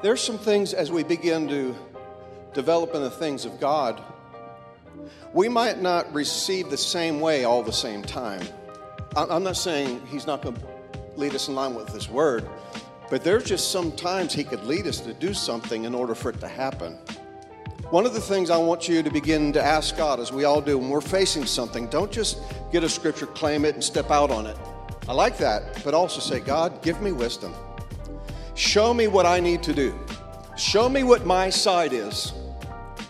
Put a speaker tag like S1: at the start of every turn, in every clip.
S1: There's some things as we begin to develop in the things of God, we might not receive the same way all the same time. I'm not saying He's not going to lead us in line with His Word, but there's just sometimes He could lead us to do something in order for it to happen. One of the things I want you to begin to ask God, as we all do when we're facing something, don't just get a scripture, claim it, and step out on it. I like that, but also say, God, give me wisdom. Show me what I need to do. Show me what my side is.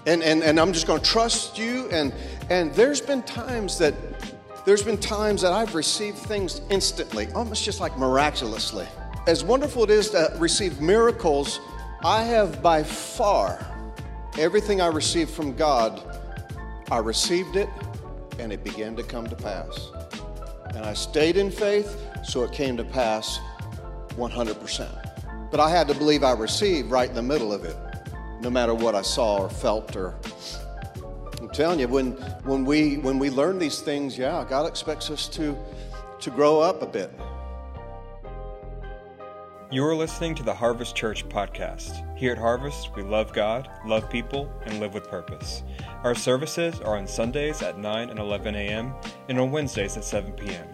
S1: And, and, and I'm just going to trust you. And, and there's been times that there's been times that I've received things instantly, almost just like miraculously. As wonderful it is to receive miracles, I have by far everything I received from God, I received it and it began to come to pass. And I stayed in faith, so it came to pass 100%. But I had to believe I received right in the middle of it, no matter what I saw or felt or. I'm telling you, when, when, we, when we learn these things, yeah, God expects us to, to grow up a bit.
S2: You are listening to the Harvest Church podcast. Here at Harvest, we love God, love people, and live with purpose. Our services are on Sundays at 9 and 11 a.m. and on Wednesdays at 7 p.m.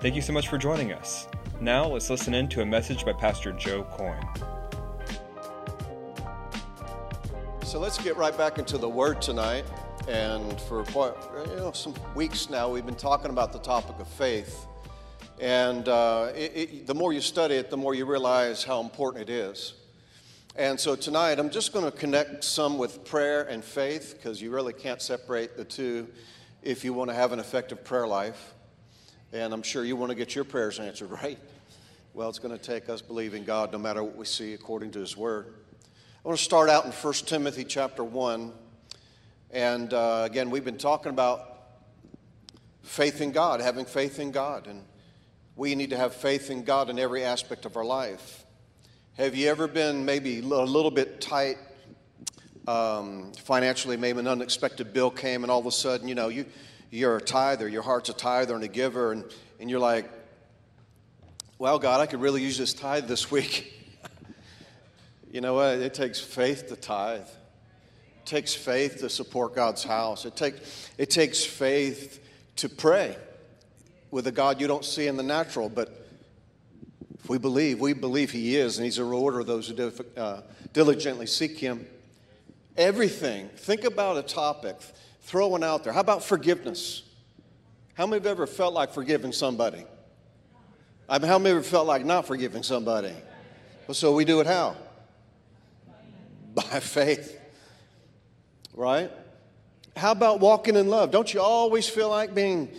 S2: Thank you so much for joining us. Now let's listen in to a message by Pastor Joe Coyne.
S1: So let's get right back into the Word tonight. And for you know, some weeks now, we've been talking about the topic of faith. And uh, it, it, the more you study it, the more you realize how important it is. And so tonight, I'm just going to connect some with prayer and faith because you really can't separate the two if you want to have an effective prayer life. And I'm sure you want to get your prayers answered, right? Well, it's going to take us believing God no matter what we see according to His Word. I want to start out in 1 Timothy chapter 1. And uh, again, we've been talking about faith in God, having faith in God. And we need to have faith in God in every aspect of our life. Have you ever been maybe a little bit tight um, financially? Maybe an unexpected bill came, and all of a sudden, you know, you, you're a tither, your heart's a tither and a giver, and, and you're like, well, God, I could really use this tithe this week. you know what? It takes faith to tithe. It takes faith to support God's house. It, take, it takes faith to pray with a God you don't see in the natural, but if we believe, we believe He is, and He's a rewarder of those who uh, diligently seek Him. Everything. Think about a topic, throw one out there. How about forgiveness? How many have ever felt like forgiving somebody? I mean, how many ever felt like not forgiving somebody? Well, so we do it how? By faith. Right? How about walking in love? Don't you always feel like being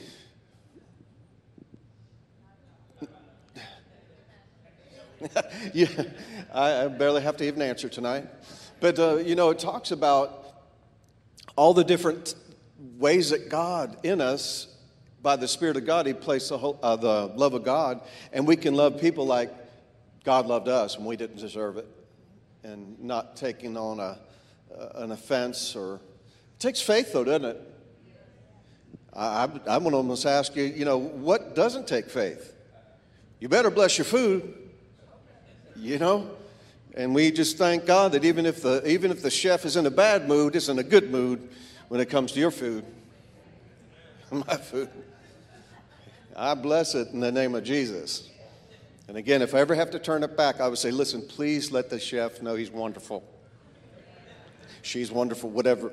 S1: yeah, I, I, barely have to even answer tonight. But, uh, you know, it talks about all the different ways that God in us, by the Spirit of God, He placed the, whole, uh, the love of God, and we can love people like God loved us and we didn't deserve it, and not taking on a, uh, an offense or. It takes faith, though, doesn't it? I, I'm going to almost ask you, you know, what doesn't take faith? You better bless your food you know? And we just thank God that even if the, even if the chef is in a bad mood, it's in a good mood when it comes to your food, my food. I bless it in the name of Jesus. And again, if I ever have to turn it back, I would say, listen, please let the chef know he's wonderful. She's wonderful, whatever.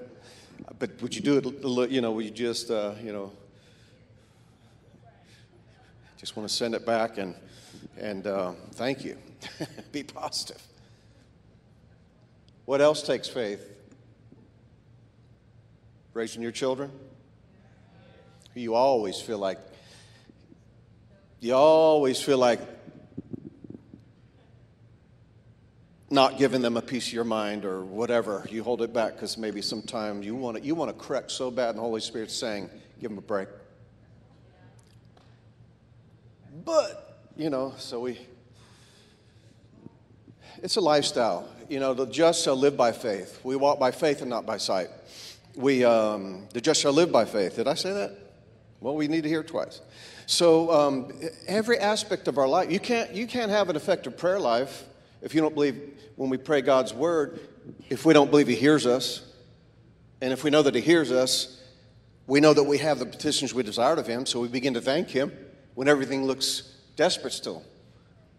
S1: But would you do it, you know, would you just, uh, you know, just want to send it back and, and uh, thank you. Be positive. What else takes faith? Raising your children? You always feel like, you always feel like not giving them a piece of your mind or whatever. You hold it back because maybe sometimes you want to, you want to correct so bad, and the Holy Spirit's saying, give them a break. But, you know, so we it's a lifestyle. You know, the just shall live by faith. We walk by faith and not by sight. We, um, the just shall live by faith. Did I say that? Well, we need to hear it twice. So um, every aspect of our life, you can't, you can't have an effective prayer life if you don't believe when we pray God's word, if we don't believe He hears us, and if we know that He hears us, we know that we have the petitions we desired of Him, so we begin to thank Him when everything looks desperate still,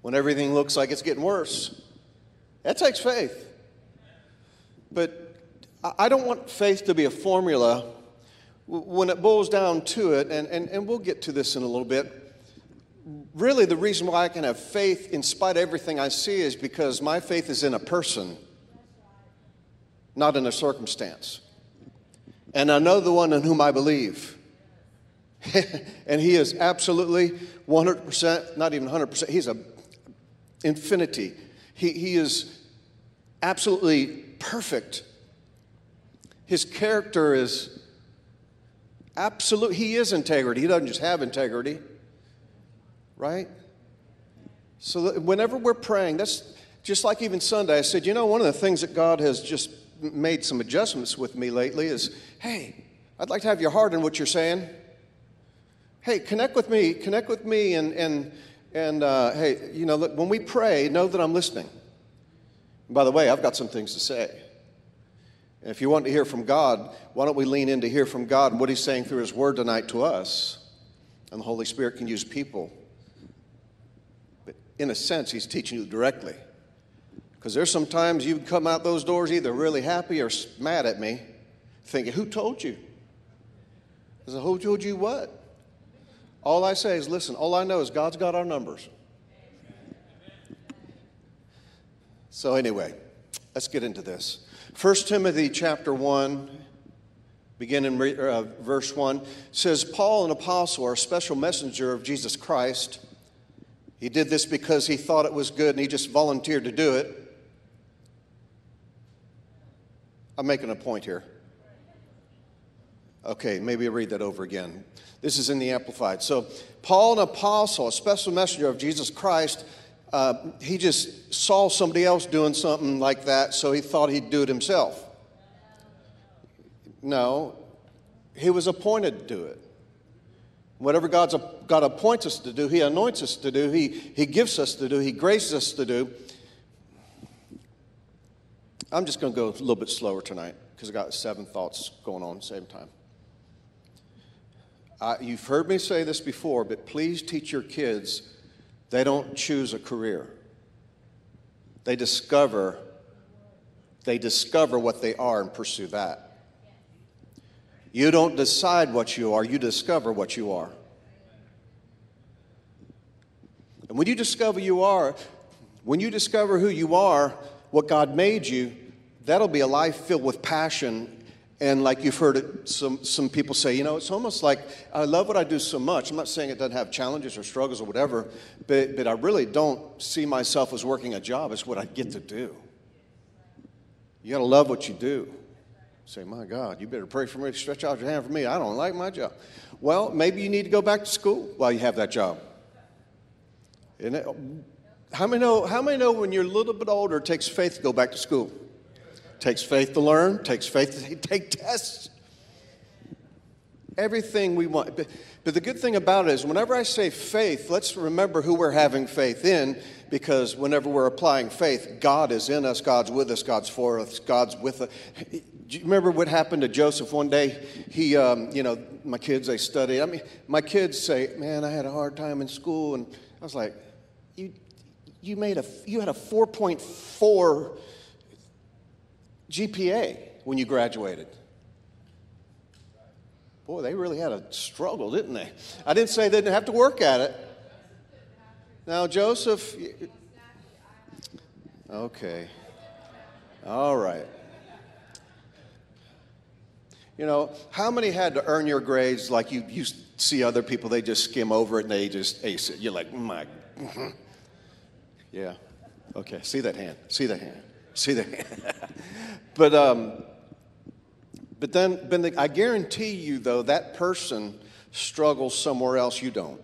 S1: when everything looks like it's getting worse. That takes faith. But I don't want faith to be a formula when it boils down to it, and, and, and we'll get to this in a little bit. Really, the reason why I can have faith in spite of everything I see is because my faith is in a person, not in a circumstance. And I know the one in whom I believe. and he is absolutely 100%, not even 100%, he's a infinity. He, he is absolutely perfect. His character is absolute. He is integrity. He doesn't just have integrity, right? So whenever we're praying, that's just like even Sunday. I said, you know, one of the things that God has just made some adjustments with me lately is, hey, I'd like to have your heart in what you're saying. Hey, connect with me. Connect with me, and and and uh, hey, you know, look, when we pray, know that I'm listening. By the way, I've got some things to say. And if you want to hear from God, why don't we lean in to hear from God and what He's saying through His Word tonight to us? And the Holy Spirit can use people. But in a sense, He's teaching you directly. Because there's sometimes you come out those doors either really happy or mad at me, thinking, Who told you? I said, Who told you what? All I say is, Listen, all I know is God's got our numbers. So, anyway, let's get into this. 1 Timothy chapter 1, beginning in uh, verse 1, says, Paul, an apostle, or a special messenger of Jesus Christ, he did this because he thought it was good and he just volunteered to do it. I'm making a point here. Okay, maybe I'll read that over again. This is in the Amplified. So, Paul, an apostle, a special messenger of Jesus Christ, uh, he just saw somebody else doing something like that, so he thought he'd do it himself. No, he was appointed to do it. Whatever God's, God appoints us to do, He anoints us to do, He, he gives us to do, He graces us to do. I'm just going to go a little bit slower tonight because I got seven thoughts going on at the same time. You've heard me say this before, but please teach your kids they don't choose a career. They discover they discover what they are and pursue that. You don't decide what you are, you discover what you are. And when you discover you are, when you discover who you are, what God made you, that'll be a life filled with passion and like you've heard it, some, some people say, you know, it's almost like I love what I do so much. I'm not saying it doesn't have challenges or struggles or whatever, but, but I really don't see myself as working a job. It's what I get to do. You got to love what you do. Say, my God, you better pray for me, stretch out your hand for me. I don't like my job. Well, maybe you need to go back to school while you have that job. It, how, many know, how many know when you're a little bit older, it takes faith to go back to school? Takes faith to learn, takes faith to take tests. Everything we want. But, but the good thing about it is, whenever I say faith, let's remember who we're having faith in, because whenever we're applying faith, God is in us, God's with us, God's for us, God's with us. Do you remember what happened to Joseph one day? He, um, you know, my kids, they study. I mean, my kids say, man, I had a hard time in school. And I was like, you, you, made a, you had a 4.4 GPA when you graduated. Boy, they really had a struggle, didn't they? I didn't say they didn't have to work at it. Now, Joseph, okay. All right. You know, how many had to earn your grades like you, you see other people, they just skim over it and they just ace it? You're like, mm, my. yeah. Okay, see that hand. See that hand. See hand. But, um, but then, but the, I guarantee you, though, that person struggles somewhere else you don't.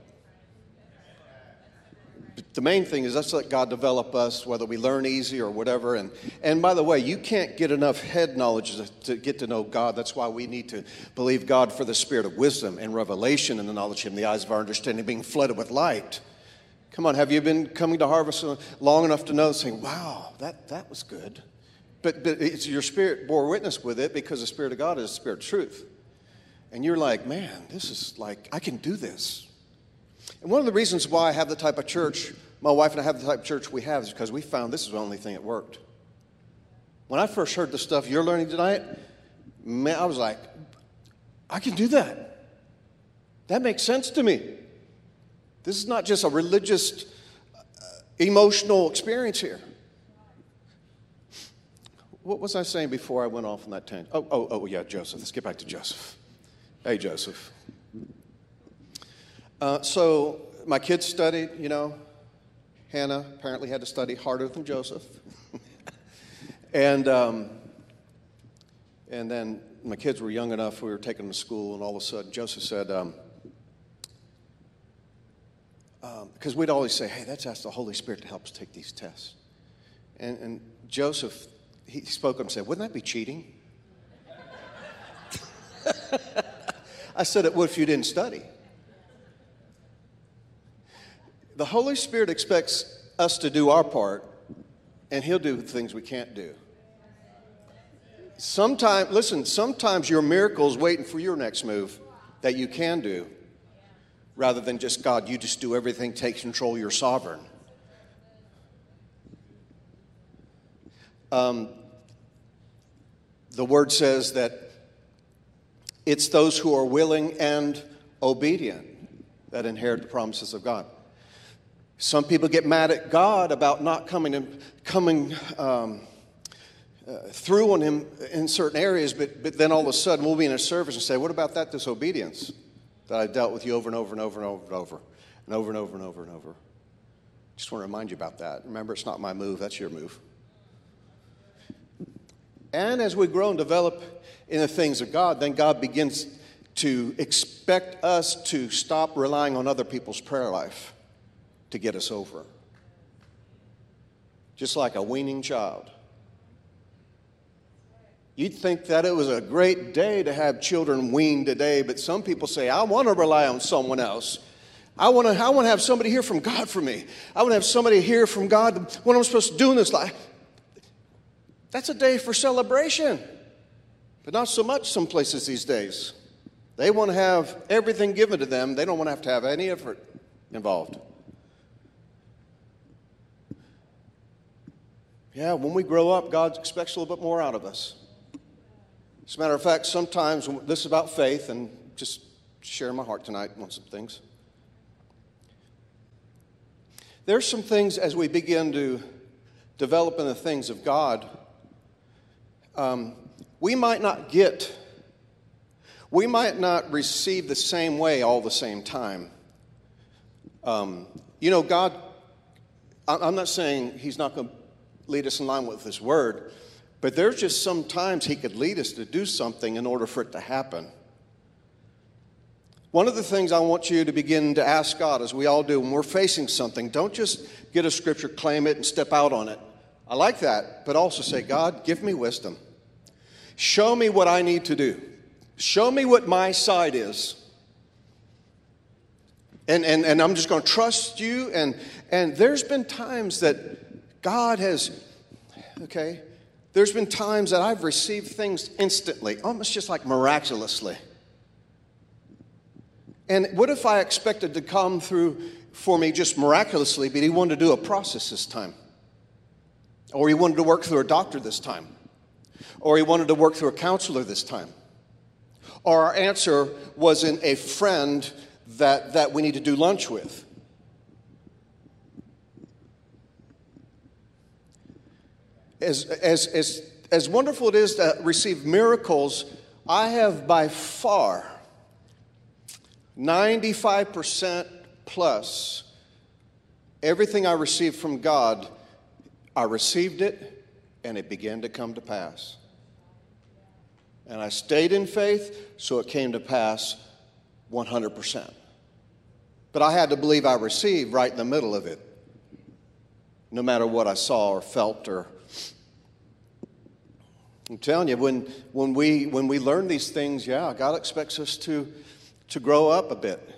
S1: But the main thing is let's let God develop us, whether we learn easy or whatever. And, and by the way, you can't get enough head knowledge to, to get to know God. That's why we need to believe God for the spirit of wisdom and revelation and the knowledge Him, the eyes of our understanding being flooded with light. Come on, have you been coming to harvest long enough to know, saying, wow, that, that was good? But, but your spirit bore witness with it because the Spirit of God is the Spirit of truth. And you're like, man, this is like, I can do this. And one of the reasons why I have the type of church, my wife and I have the type of church we have, is because we found this is the only thing that worked. When I first heard the stuff you're learning tonight, man, I was like, I can do that. That makes sense to me. This is not just a religious, uh, emotional experience here. What was I saying before I went off on that tangent? Oh, oh, oh, yeah, Joseph. Let's get back to Joseph. Hey, Joseph. Uh, so my kids studied, you know. Hannah apparently had to study harder than Joseph. and, um, and then my kids were young enough, we were taking them to school, and all of a sudden Joseph said, um, because um, we'd always say, hey, let's ask the Holy Spirit to help us take these tests. And, and Joseph, he spoke up and said, wouldn't that be cheating? I said, it would if you didn't study. The Holy Spirit expects us to do our part, and He'll do things we can't do. Sometimes, listen, sometimes your miracle is waiting for your next move that you can do rather than just God, you just do everything, take control, you're sovereign. Um, the word says that it's those who are willing and obedient that inherit the promises of God. Some people get mad at God about not coming and coming um, uh, through on Him in certain areas, but, but then all of a sudden we'll be in a service and say, "What about that disobedience?" That I've dealt with you over and over and over and over and over and over and over and over and over. Just want to remind you about that. Remember, it's not my move, that's your move. And as we grow and develop in the things of God, then God begins to expect us to stop relying on other people's prayer life to get us over. Just like a weaning child. You'd think that it was a great day to have children weaned today, but some people say, I want to rely on someone else. I want to, I want to have somebody hear from God for me. I want to have somebody hear from God what I'm supposed to do in this life. That's a day for celebration, but not so much some places these days. They want to have everything given to them, they don't want to have to have any effort involved. Yeah, when we grow up, God expects a little bit more out of us. As a matter of fact, sometimes this is about faith, and just sharing my heart tonight on some things. There's some things as we begin to develop in the things of God, um, we might not get, we might not receive the same way all the same time. Um, you know, God, I'm not saying He's not going to lead us in line with His word. But there's just sometimes He could lead us to do something in order for it to happen. One of the things I want you to begin to ask God, as we all do when we're facing something, don't just get a scripture, claim it, and step out on it. I like that, but also say, God, give me wisdom. Show me what I need to do. Show me what my side is. And, and, and I'm just going to trust you. And, and there's been times that God has, okay, there's been times that I've received things instantly, almost just like miraculously. And what if I expected to come through for me just miraculously, but he wanted to do a process this time? Or he wanted to work through a doctor this time? Or he wanted to work through a counselor this time? Or our answer wasn't a friend that, that we need to do lunch with? As, as, as, as wonderful it is to receive miracles, I have by far 95% plus everything I received from God, I received it and it began to come to pass. And I stayed in faith, so it came to pass 100%. But I had to believe I received right in the middle of it, no matter what I saw or felt or I'm telling you, when, when, we, when we learn these things, yeah, God expects us to, to grow up a bit.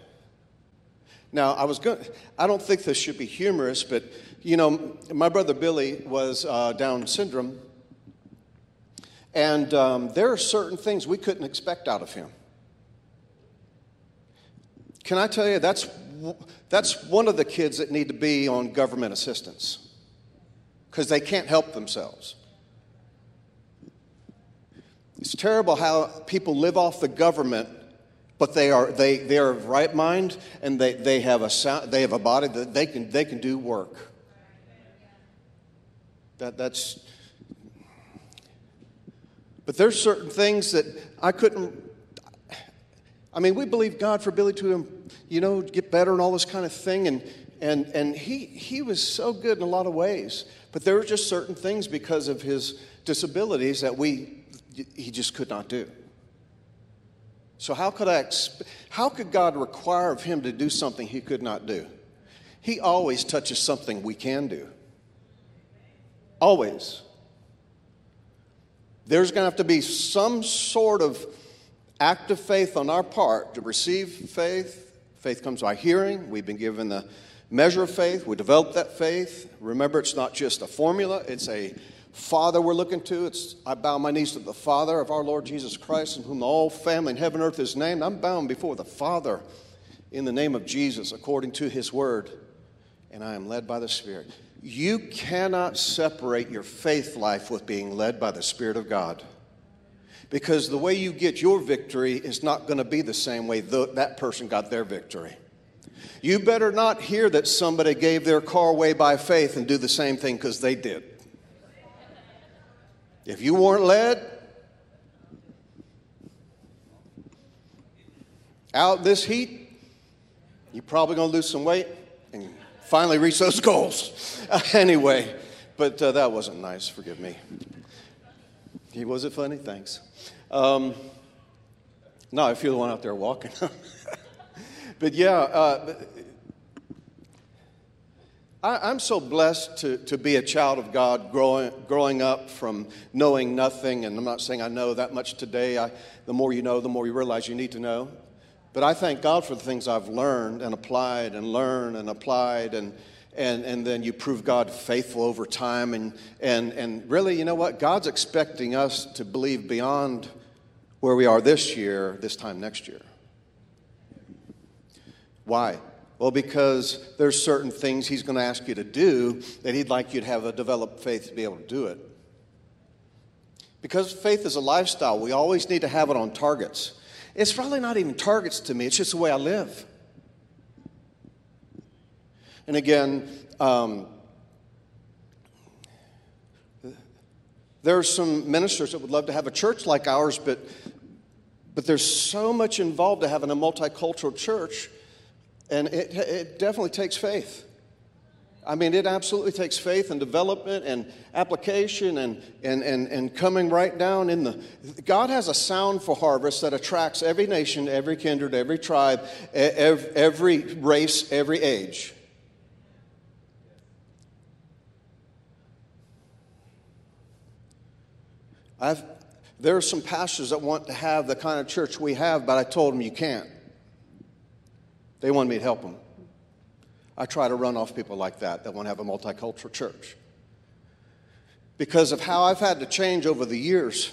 S1: Now, I was going. I don't think this should be humorous, but you know, my brother Billy was uh, Down syndrome, and um, there are certain things we couldn't expect out of him. Can I tell you that's that's one of the kids that need to be on government assistance because they can't help themselves. It's terrible how people live off the government, but they are they they are of right mind and they, they have a sound, they have a body that they can they can do work. That that's but there's certain things that I couldn't I mean, we believe God for Billy to, you know, get better and all this kind of thing. And, and, and he, he was so good in a lot of ways. But there were just certain things because of his disabilities that we, he just could not do. So how could I, how could God require of him to do something he could not do? He always touches something we can do. Always. There's going to have to be some sort of act of faith on our part to receive faith. Faith comes by hearing. We've been given the measure of faith. We develop that faith. Remember, it's not just a formula, it's a Father we're looking to. It's I bow my knees to the Father of our Lord Jesus Christ, in whom all family in heaven and earth is named. I'm bound before the Father in the name of Jesus, according to his word, and I am led by the Spirit. You cannot separate your faith life with being led by the Spirit of God because the way you get your victory is not going to be the same way that person got their victory. You better not hear that somebody gave their car away by faith and do the same thing because they did. If you weren't led, out this heat, you're probably going to lose some weight and finally reach those goals. Uh, anyway, but uh, that wasn't nice. Forgive me. He Was it funny? Thanks. Um, no, I feel the one out there walking. but yeah, uh, I, am so blessed to, to be a child of God growing, growing up from knowing nothing. And I'm not saying I know that much today. I, the more you know, the more you realize you need to know. But I thank God for the things I've learned and applied and learned and applied. And, and, and then you prove God faithful over time. And, and, and really, you know what? God's expecting us to believe beyond where we are this year, this time next year. Why? Well, because there's certain things He's going to ask you to do that He'd like you to have a developed faith to be able to do it. Because faith is a lifestyle, we always need to have it on targets. It's probably not even targets to me, it's just the way I live. And again, um, there are some ministers that would love to have a church like ours, but, but there's so much involved to having a multicultural church, and it, it definitely takes faith. I mean, it absolutely takes faith and development and application and, and, and, and coming right down in the. God has a sound for harvest that attracts every nation, every kindred, every tribe, every, race, every age. I've, there are some pastors that want to have the kind of church we have, but I told them you can't. They want me to help them. I try to run off people like that that want to have a multicultural church. Because of how I've had to change over the years.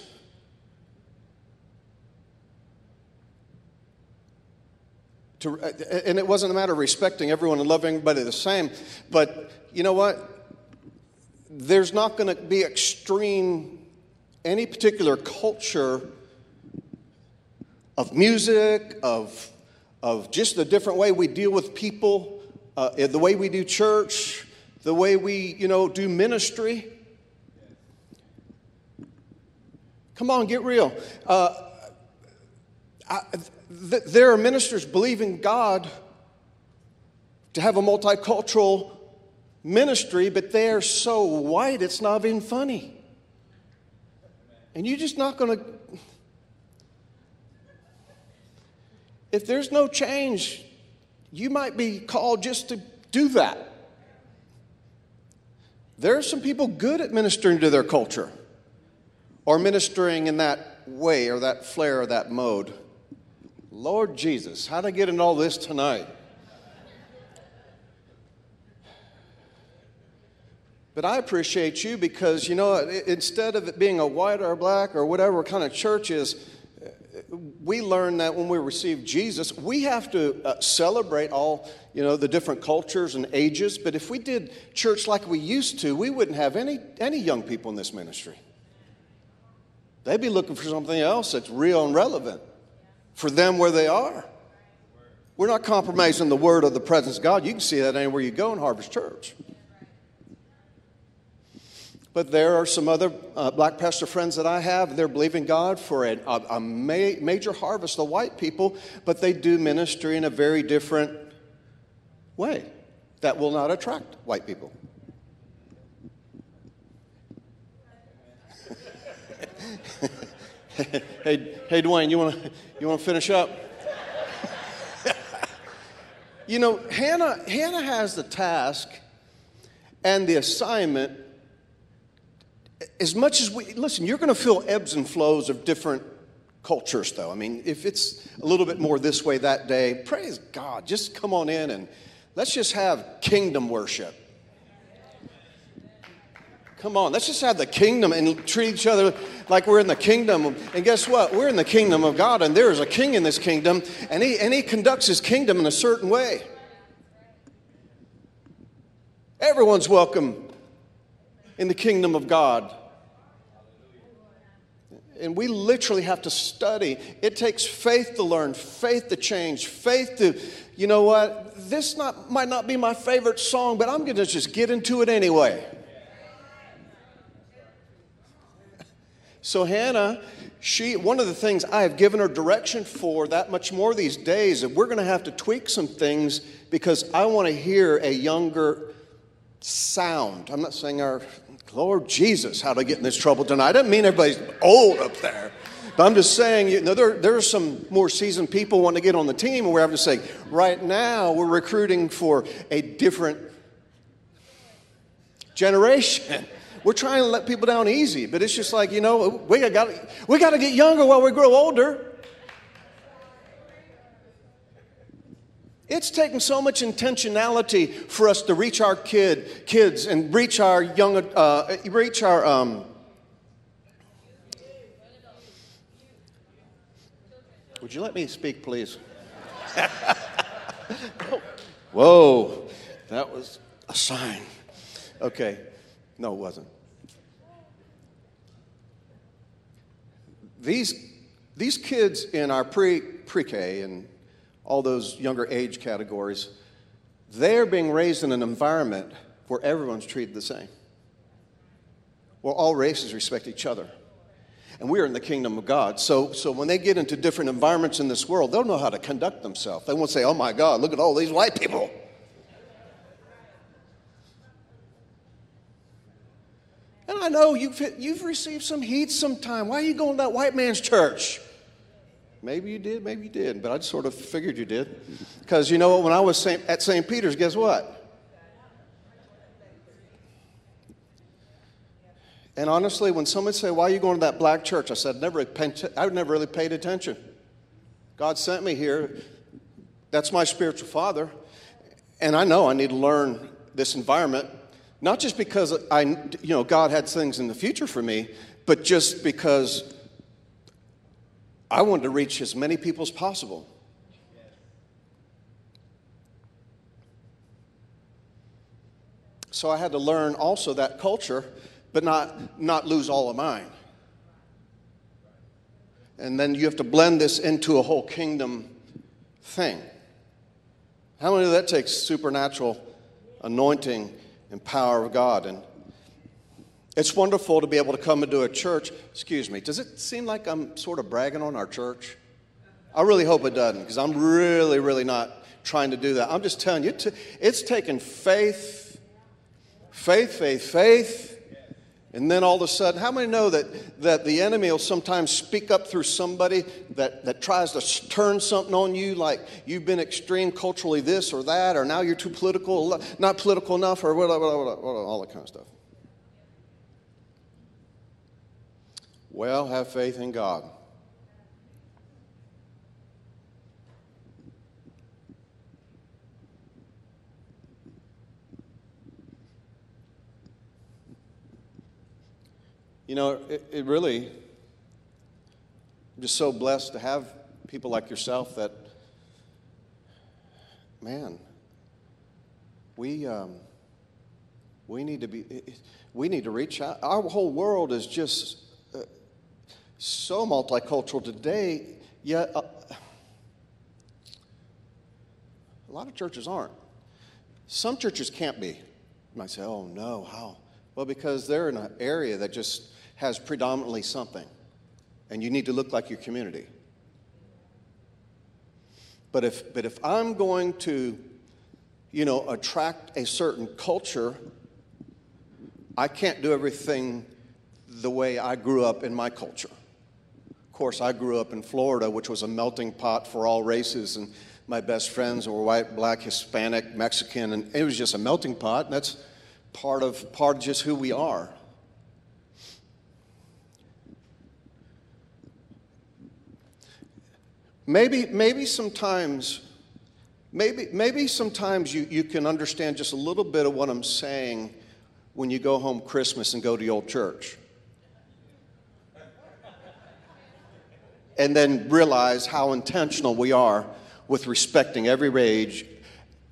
S1: To, uh, and it wasn't a matter of respecting everyone and loving everybody the same, but you know what? There's not going to be extreme any particular culture of music, of, of just the different way we deal with people, uh, the way we do church, the way we, you know, do ministry. Come on, get real. Uh, I, th- there are ministers believing God to have a multicultural ministry, but they are so white it's not even funny. And you're just not going to. if there's no change, you might be called just to do that. There are some people good at ministering to their culture or ministering in that way or that flair or that mode. Lord Jesus, how'd I get in all this tonight? But I appreciate you because, you know, instead of it being a white or black or whatever kind of church is, we learn that when we receive Jesus, we have to uh, celebrate all, you know, the different cultures and ages. But if we did church like we used to, we wouldn't have any, any young people in this ministry. They'd be looking for something else that's real and relevant for them where they are. We're not compromising the word of the presence of God. You can see that anywhere you go in Harvest Church. But there are some other uh, black pastor friends that I have. They're believing God for a, a, a ma- major harvest of white people, but they do ministry in a very different way that will not attract white people. hey, hey, Dwayne, you want to you want to finish up? you know, Hannah Hannah has the task and the assignment as much as we listen, you're going to feel ebbs and flows of different cultures, though. I mean, if it's a little bit more this way that day, praise God. Just come on in and let's just have kingdom worship. Come on, let's just have the kingdom and treat each other like we're in the kingdom. And guess what? We're in the kingdom of God, and there is a king in this kingdom, and he, and he conducts his kingdom in a certain way. Everyone's welcome in the kingdom of God. And we literally have to study. It takes faith to learn, faith to change, faith to, you know what, this not, might not be my favorite song, but I'm going to just get into it anyway. So, Hannah, she, one of the things I have given her direction for that much more these days, and we're going to have to tweak some things because I want to hear a younger sound. I'm not saying our Lord Jesus, how to get in this trouble tonight. I don't mean everybody's old up there. But I'm just saying, you know, there, there are some more seasoned people wanting to get on the team, and we're having to say, right now, we're recruiting for a different generation. We're trying to let people down easy, but it's just like, you know, we got, we got to get younger while we grow older. It's taken so much intentionality for us to reach our kid, kids and reach our young, uh, reach our. Um, would you let me speak, please? Whoa, that was a sign. Okay, no, it wasn't. These, these kids in our pre pre K and all those younger age categories, they're being raised in an environment where everyone's treated the same, where all races respect each other. And we are in the kingdom of God. So, so when they get into different environments in this world, they'll know how to conduct themselves. They won't say, oh my God, look at all these white people. And I know you've, you've received some heat sometime. Why are you going to that white man's church? Maybe you did, maybe you didn't, but I just sort of figured you did. Because you know what, when I was at St. Peter's, guess what? And honestly, when someone said, "Why are you going to that black church?" I said, "Never, I never really paid attention. God sent me here. That's my spiritual father, and I know I need to learn this environment, not just because I, you know, God had things in the future for me, but just because I wanted to reach as many people as possible. So I had to learn also that culture, but not, not lose all of mine. And then you have to blend this into a whole kingdom thing. How many of that takes supernatural anointing and power of God? And it's wonderful to be able to come into a church. Excuse me, does it seem like I'm sort of bragging on our church? I really hope it doesn't, because I'm really, really not trying to do that. I'm just telling you, it's taken faith, faith, faith, faith. And then all of a sudden, how many know that, that the enemy will sometimes speak up through somebody that, that tries to turn something on you, like you've been extreme culturally this or that, or now you're too political, not political enough, or all that kind of stuff. Well, have faith in God. You know, it, it really, I'm just so blessed to have people like yourself that, man, we, um, we need to be, we need to reach out. Our whole world is just so multicultural today, yet uh, a lot of churches aren't. Some churches can't be. You might say, oh no, how? Well, because they're in an area that just has predominantly something, and you need to look like your community. But if, but if I'm going to, you know, attract a certain culture, I can't do everything the way I grew up in my culture. Course, I grew up in Florida, which was a melting pot for all races, and my best friends were white, black, Hispanic, Mexican, and it was just a melting pot. And that's part of part of just who we are. Maybe, maybe sometimes, maybe, maybe sometimes you, you can understand just a little bit of what I'm saying when you go home Christmas and go to your old church. And then realize how intentional we are with respecting every age,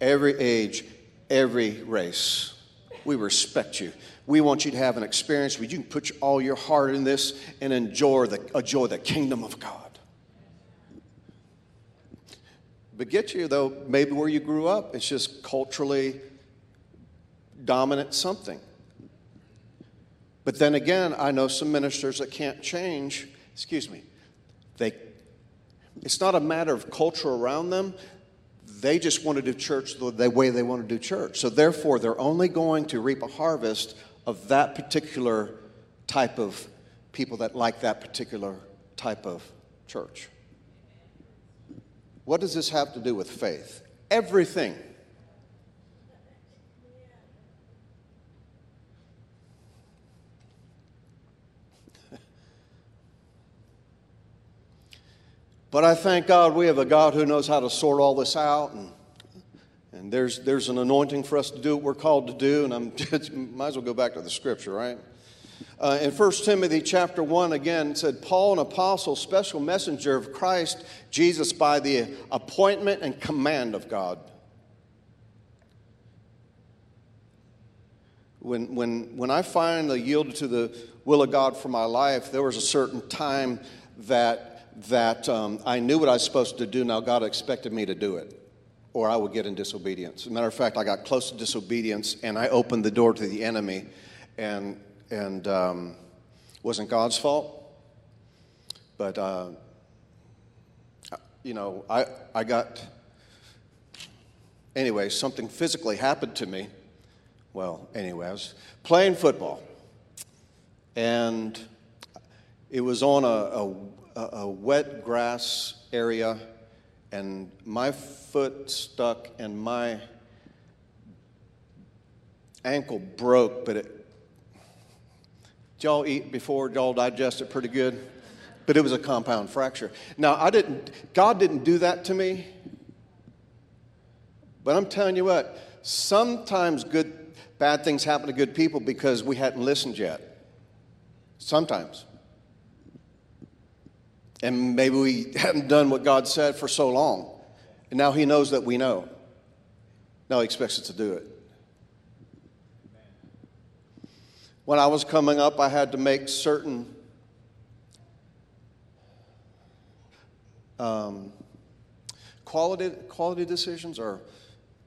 S1: every age, every race. We respect you. We want you to have an experience where you can put all your heart in this and enjoy the, enjoy the kingdom of God. But get you, though, maybe where you grew up, it's just culturally dominant something. But then again, I know some ministers that can't change, excuse me, they it's not a matter of culture around them. They just want to do church the way they want to do church. So, therefore, they're only going to reap a harvest of that particular type of people that like that particular type of church. What does this have to do with faith? Everything. But I thank God we have a God who knows how to sort all this out. And, and there's, there's an anointing for us to do what we're called to do. And I'm might as well go back to the scripture, right? Uh, in 1 Timothy chapter 1, again, said, Paul, an apostle, special messenger of Christ Jesus by the appointment and command of God. When, when, when I finally yielded to the will of God for my life, there was a certain time that that um, I knew what I was supposed to do. Now God expected me to do it, or I would get in disobedience. Matter of fact, I got close to disobedience, and I opened the door to the enemy, and and um, wasn't God's fault. But uh, you know, I I got anyway. Something physically happened to me. Well, anyway, I was playing football, and it was on a, a a, a wet grass area, and my foot stuck and my ankle broke, but it. Y'all eat before? Y'all digest it pretty good? But it was a compound fracture. Now, I didn't, God didn't do that to me. But I'm telling you what, sometimes good, bad things happen to good people because we hadn't listened yet. Sometimes. And maybe we haven't done what God said for so long. And now He knows that we know. Now He expects us to do it. When I was coming up, I had to make certain um, quality, quality decisions or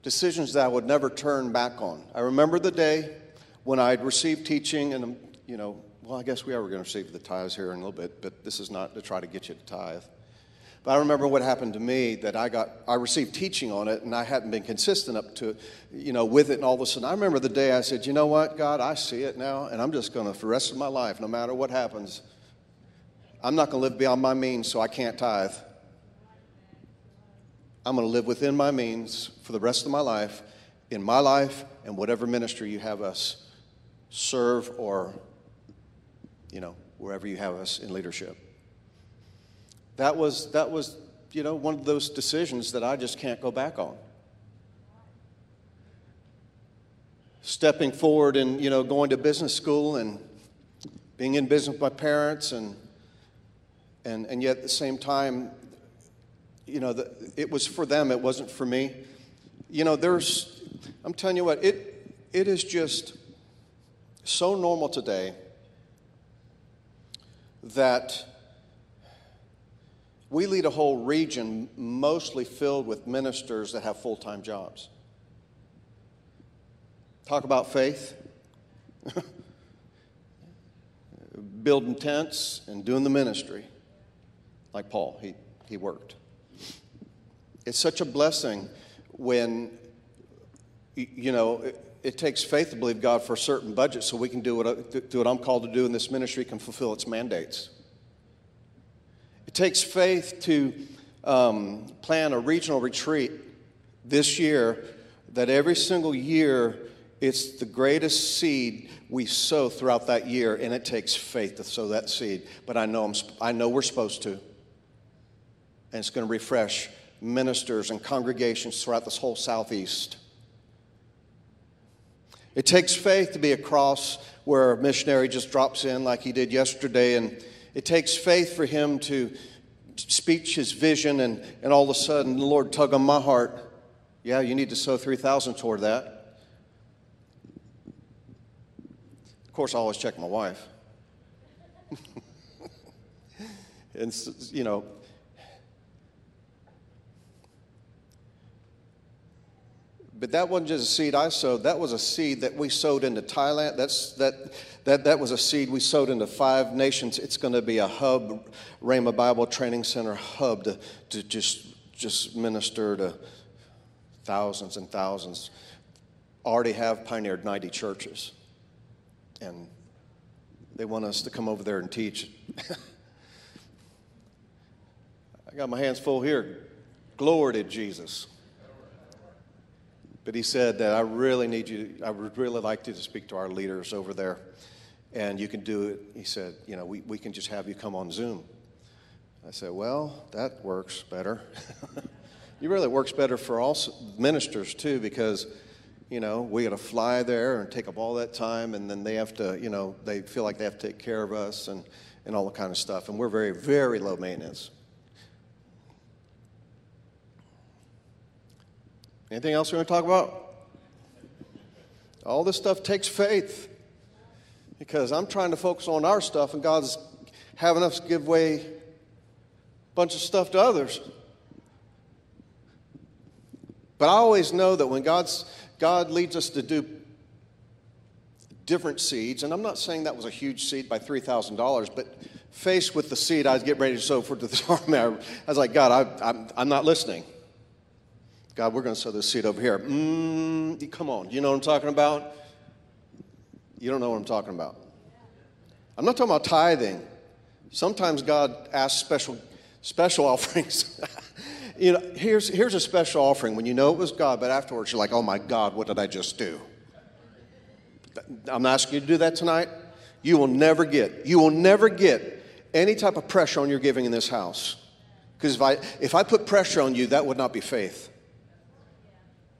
S1: decisions that I would never turn back on. I remember the day when I'd received teaching, and you know, well, I guess we are going to receive the tithes here in a little bit, but this is not to try to get you to tithe. But I remember what happened to me that I got, I received teaching on it and I hadn't been consistent up to, you know, with it. And all of a sudden, I remember the day I said, you know what, God, I see it now and I'm just going to, for the rest of my life, no matter what happens, I'm not going to live beyond my means so I can't tithe. I'm going to live within my means for the rest of my life, in my life and whatever ministry you have us serve or you know, wherever you have us in leadership. That was, that was, you know, one of those decisions that I just can't go back on. Stepping forward and, you know, going to business school and being in business with my parents, and, and, and yet at the same time, you know, the, it was for them, it wasn't for me. You know, there's, I'm telling you what, it, it is just so normal today that we lead a whole region mostly filled with ministers that have full time jobs. Talk about faith. Building tents and doing the ministry, like Paul, he, he worked. It's such a blessing when, you know, it, takes faith to believe God for a certain budget so we can do what, do what I'm called to do in this ministry can fulfill its mandates. It takes faith to um, plan a regional retreat this year that every single year it's the greatest seed we sow throughout that year, and it takes faith to sow that seed. But I know, I'm, I know we're supposed to. And it's going to refresh ministers and congregations throughout this whole Southeast. It takes faith to be across where a missionary just drops in like he did yesterday, and it takes faith for him to speak his vision, and, and all of a sudden the Lord tug on my heart. Yeah, you need to sow 3,000 toward that. Of course, I always check my wife. and, you know, but that wasn't just a seed I sowed. That was a seed that we sowed into Thailand. That's, that, that, that was a seed we sowed into five nations. It's going to be a hub, Rhema Bible Training Center hub to, to just, just minister to thousands and thousands. Already have pioneered 90 churches and they want us to come over there and teach. I got my hands full here. Glory to Jesus. But he said that I really need you, I would really like you to speak to our leaders over there. And you can do it. He said, you know, we, we can just have you come on Zoom. I said, well, that works better. it really works better for all ministers too, because you know, we got to fly there and take up all that time, and then they have to, you know, they feel like they have to take care of us and, and all the kind of stuff. And we're very, very low maintenance. Anything else we want to talk about? All this stuff takes faith because I'm trying to focus on our stuff, and God's having us give away a bunch of stuff to others. But I always know that when God's God leads us to do different seeds, and I'm not saying that was a huge seed by $3,000, but faced with the seed I was getting ready to sow for the army, I was like, God, I, I'm, I'm not listening. God, we're going to sow this seed over here. Mm, come on, you know what I'm talking about? You don't know what I'm talking about. I'm not talking about tithing. Sometimes God asks special, special offerings. you know, here's, here's a special offering when you know it was God, but afterwards you're like, oh my God, what did I just do? I'm asking you to do that tonight. You will never get, you will never get any type of pressure on your giving in this house. Because if I, if I put pressure on you, that would not be faith.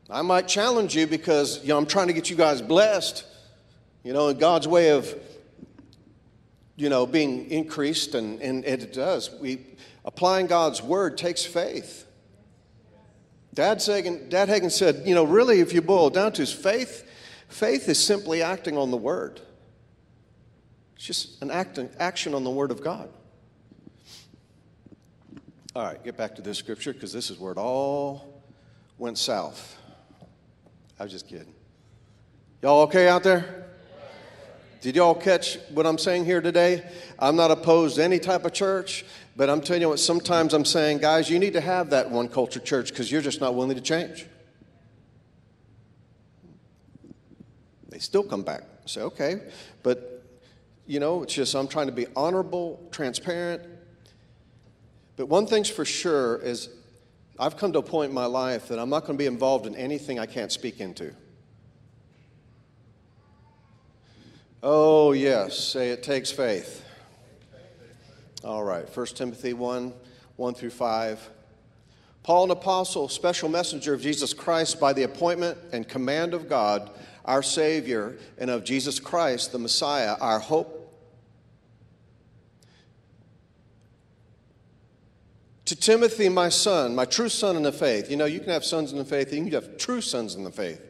S1: I might challenge you because you know, I'm trying to get you guys blessed, you know, in God's way of, you know, being increased, and, and it does. We, applying God's word takes faith. Dad Hagin, Dad Hagin said, you know, really, if you boil down to his faith, faith is simply acting on the word. It's just an acting, action on the word of God. All right, get back to this scripture because this is where it all went south. I was just kidding. Y'all okay out there? Did y'all catch what I'm saying here today? I'm not opposed to any type of church. But I'm telling you what, sometimes I'm saying, guys, you need to have that one culture church because you're just not willing to change. They still come back. I say, okay. But, you know, it's just I'm trying to be honorable, transparent. But one thing's for sure is I've come to a point in my life that I'm not going to be involved in anything I can't speak into. Oh, yes, say it takes faith. All right, 1 Timothy 1 1 through 5. Paul, an apostle, special messenger of Jesus Christ by the appointment and command of God, our Savior, and of Jesus Christ, the Messiah, our hope To Timothy, my son, my true son in the faith. You know, you can have sons in the faith, and you can have true sons in the faith.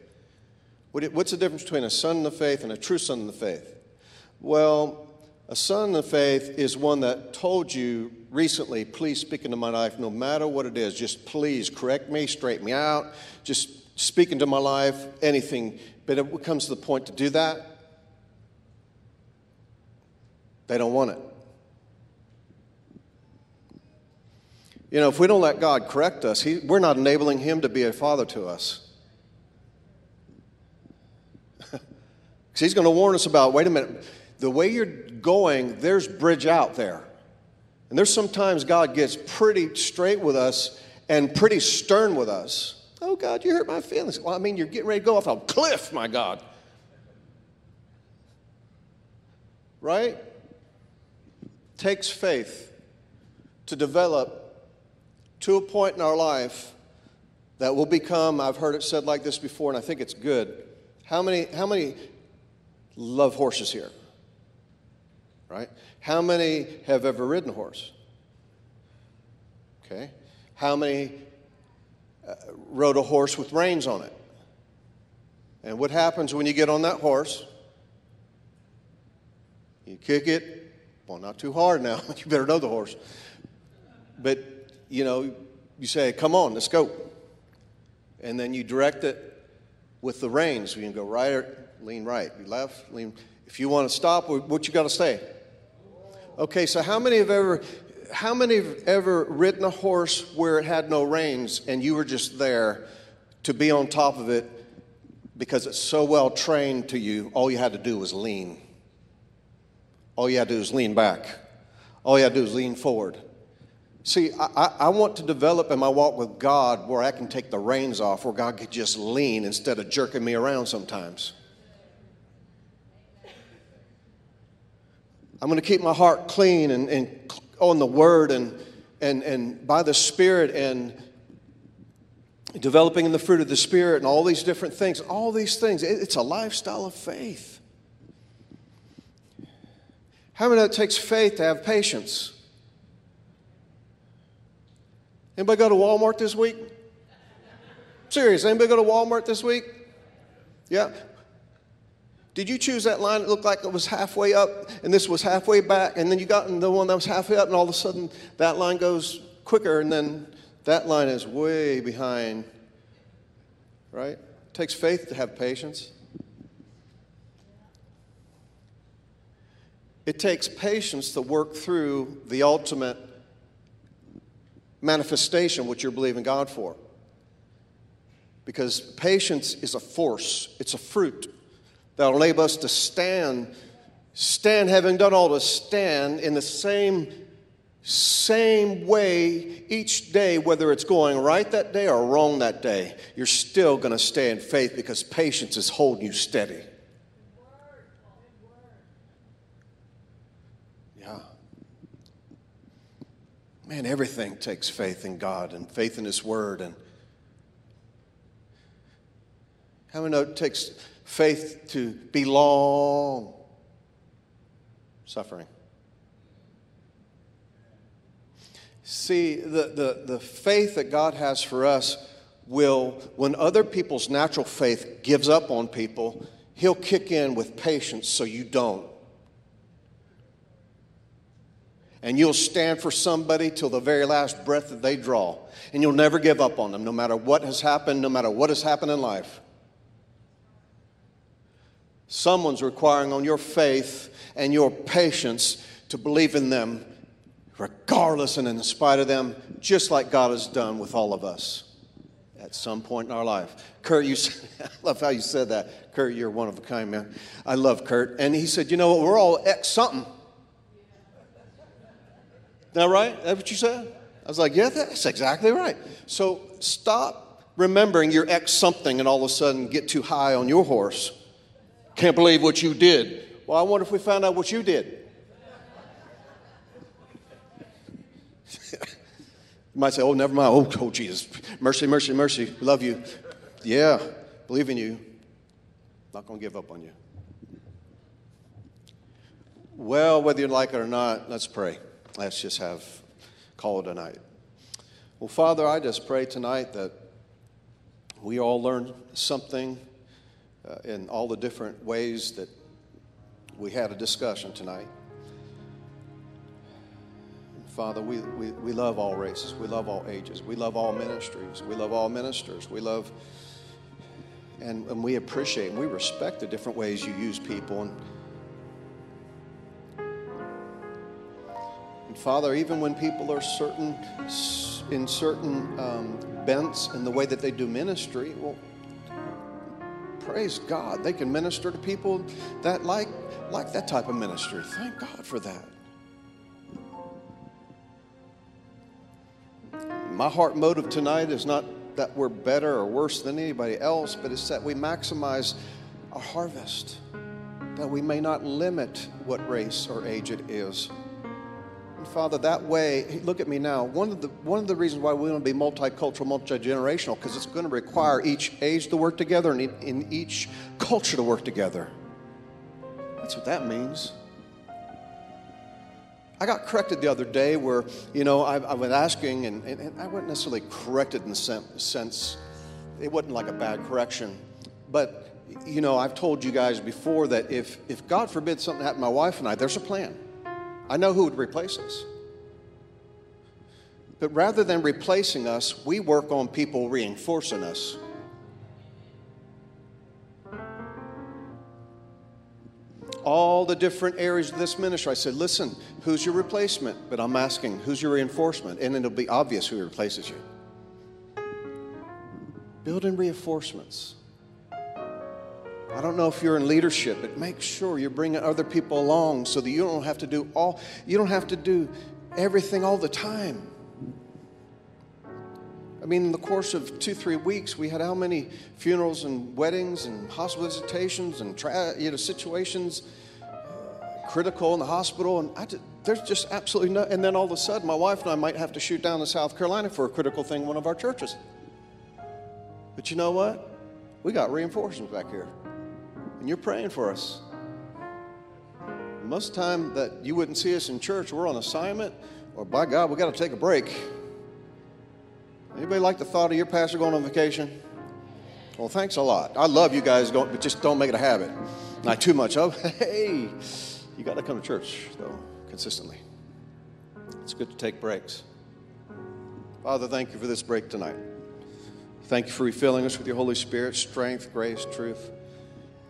S1: What's the difference between a son in the faith and a true son in the faith? Well, a son in the faith is one that told you recently, please speak into my life no matter what it is. Just please correct me, straighten me out, just speak into my life, anything. But it comes to the point to do that, they don't want it. You know, if we don't let God correct us, he, we're not enabling Him to be a father to us. Because He's going to warn us about wait a minute, the way you're going, there's bridge out there. And there's sometimes God gets pretty straight with us and pretty stern with us. Oh, God, you hurt my feelings. Well, I mean, you're getting ready to go off a cliff, my God. Right? Takes faith to develop to a point in our life that will become, I've heard it said like this before, and I think it's good. How many, how many love horses here? Right? How many have ever ridden a horse? Okay. How many uh, rode a horse with reins on it? And what happens when you get on that horse? You kick it, well, not too hard now. you better know the horse. But you know, you say, come on, let's go. And then you direct it with the reins. You can go right lean right, left, lean. If you want to stop, what you got to say? Okay, so how many have ever how many have ever ridden a horse where it had no reins and you were just there to be on top of it because it's so well trained to you, all you had to do was lean. All you had to do is lean back. All you had to do is lean forward. See, I, I, want to develop in my walk with God where I can take the reins off, where God could just lean instead of jerking me around sometimes. I'm going to keep my heart clean and, and on the Word and, and, and by the Spirit and developing in the fruit of the Spirit and all these different things. All these things. It's a lifestyle of faith. How many of it takes faith to have patience? Anybody go to Walmart this week? Serious, anybody go to Walmart this week? Yeah. Did you choose that line that looked like it was halfway up and this was halfway back, and then you got in the one that was halfway up, and all of a sudden that line goes quicker, and then that line is way behind? Right? It takes faith to have patience. It takes patience to work through the ultimate manifestation what you're believing God for. Because patience is a force, it's a fruit that'll enable us to stand, stand having done all to stand in the same same way each day, whether it's going right that day or wrong that day, you're still going to stay in faith because patience is holding you steady. Man, everything takes faith in God and faith in His Word. And how many know it takes faith to be long suffering? See, the, the, the faith that God has for us will, when other people's natural faith gives up on people, He'll kick in with patience so you don't. And you'll stand for somebody till the very last breath that they draw. And you'll never give up on them, no matter what has happened, no matter what has happened in life. Someone's requiring on your faith and your patience to believe in them, regardless and in spite of them, just like God has done with all of us at some point in our life. Kurt, you, I love how you said that. Kurt, you're one of a kind, man. I love Kurt. And he said, You know what? We're all ex something that right? That what you said? I was like, yeah, that's exactly right. So stop remembering your ex something and all of a sudden get too high on your horse. Can't believe what you did. Well, I wonder if we found out what you did. you might say, oh, never mind. Oh, oh, Jesus. Mercy, mercy, mercy. Love you. Yeah, believe in you. Not going to give up on you. Well, whether you like it or not, let's pray. Let's just have call it a night. Well, Father, I just pray tonight that we all learn something uh, in all the different ways that we had a discussion tonight. Father, we, we, we love all races. We love all ages. We love all ministries. We love all ministers. We love, and, and we appreciate and we respect the different ways you use people. And, Father, even when people are certain, in certain um, bents in the way that they do ministry, well, praise God, they can minister to people that like, like that type of ministry. Thank God for that. My heart motive tonight is not that we're better or worse than anybody else, but it's that we maximize our harvest, that we may not limit what race or age it is. Father, that way, look at me now. One of the one of the reasons why we want to be multicultural, multi-generational, because it's going to require each age to work together and in each culture to work together. That's what that means. I got corrected the other day where, you know, I, I was asking, and, and, and, I wasn't necessarily corrected in the sense, it wasn't like a bad correction. But, you know, I've told you guys before that if, if God forbid something happened to my wife and I, there's a plan. I know who would replace us. But rather than replacing us, we work on people reinforcing us. all the different areas of this ministry. I said, listen, who's your replacement? But I'm asking, who's your reinforcement? And it'll be obvious who replaces you. Building reinforcements. I don't know if you're in leadership, but make sure you're bringing other people along so that you don't have to do all, you don't have to do everything all the time. I mean, in the course of two, three weeks, we had how many funerals and weddings and hospital visitations and tra- you know situations uh, critical in the hospital, and just, there's just absolutely no. And then all of a sudden, my wife and I might have to shoot down to South Carolina for a critical thing in one of our churches. But you know what? We got reinforcements back here, and you're praying for us. Most time that you wouldn't see us in church, we're on assignment, or by God, we got to take a break. Anybody like the thought of your pastor going on vacation? Well, thanks a lot. I love you guys going, but just don't make it a habit. Not too much of. Hey, you got to come to church, though, consistently. It's good to take breaks. Father, thank you for this break tonight. Thank you for refilling us with your Holy Spirit, strength, grace, truth.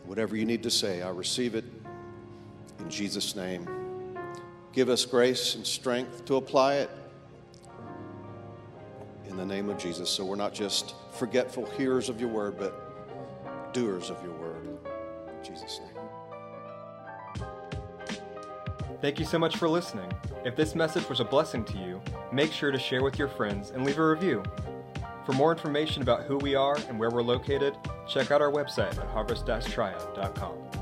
S1: Whatever you need to say, I receive it in Jesus' name. Give us grace and strength to apply it in the name of Jesus. So we're not just forgetful hearers of your word, but doers of your word. In Jesus' name.
S2: Thank you so much for listening. If this message was a blessing to you, make sure to share with your friends and leave a review. For more information about who we are and where we're located, check out our website at harvest-triad.com.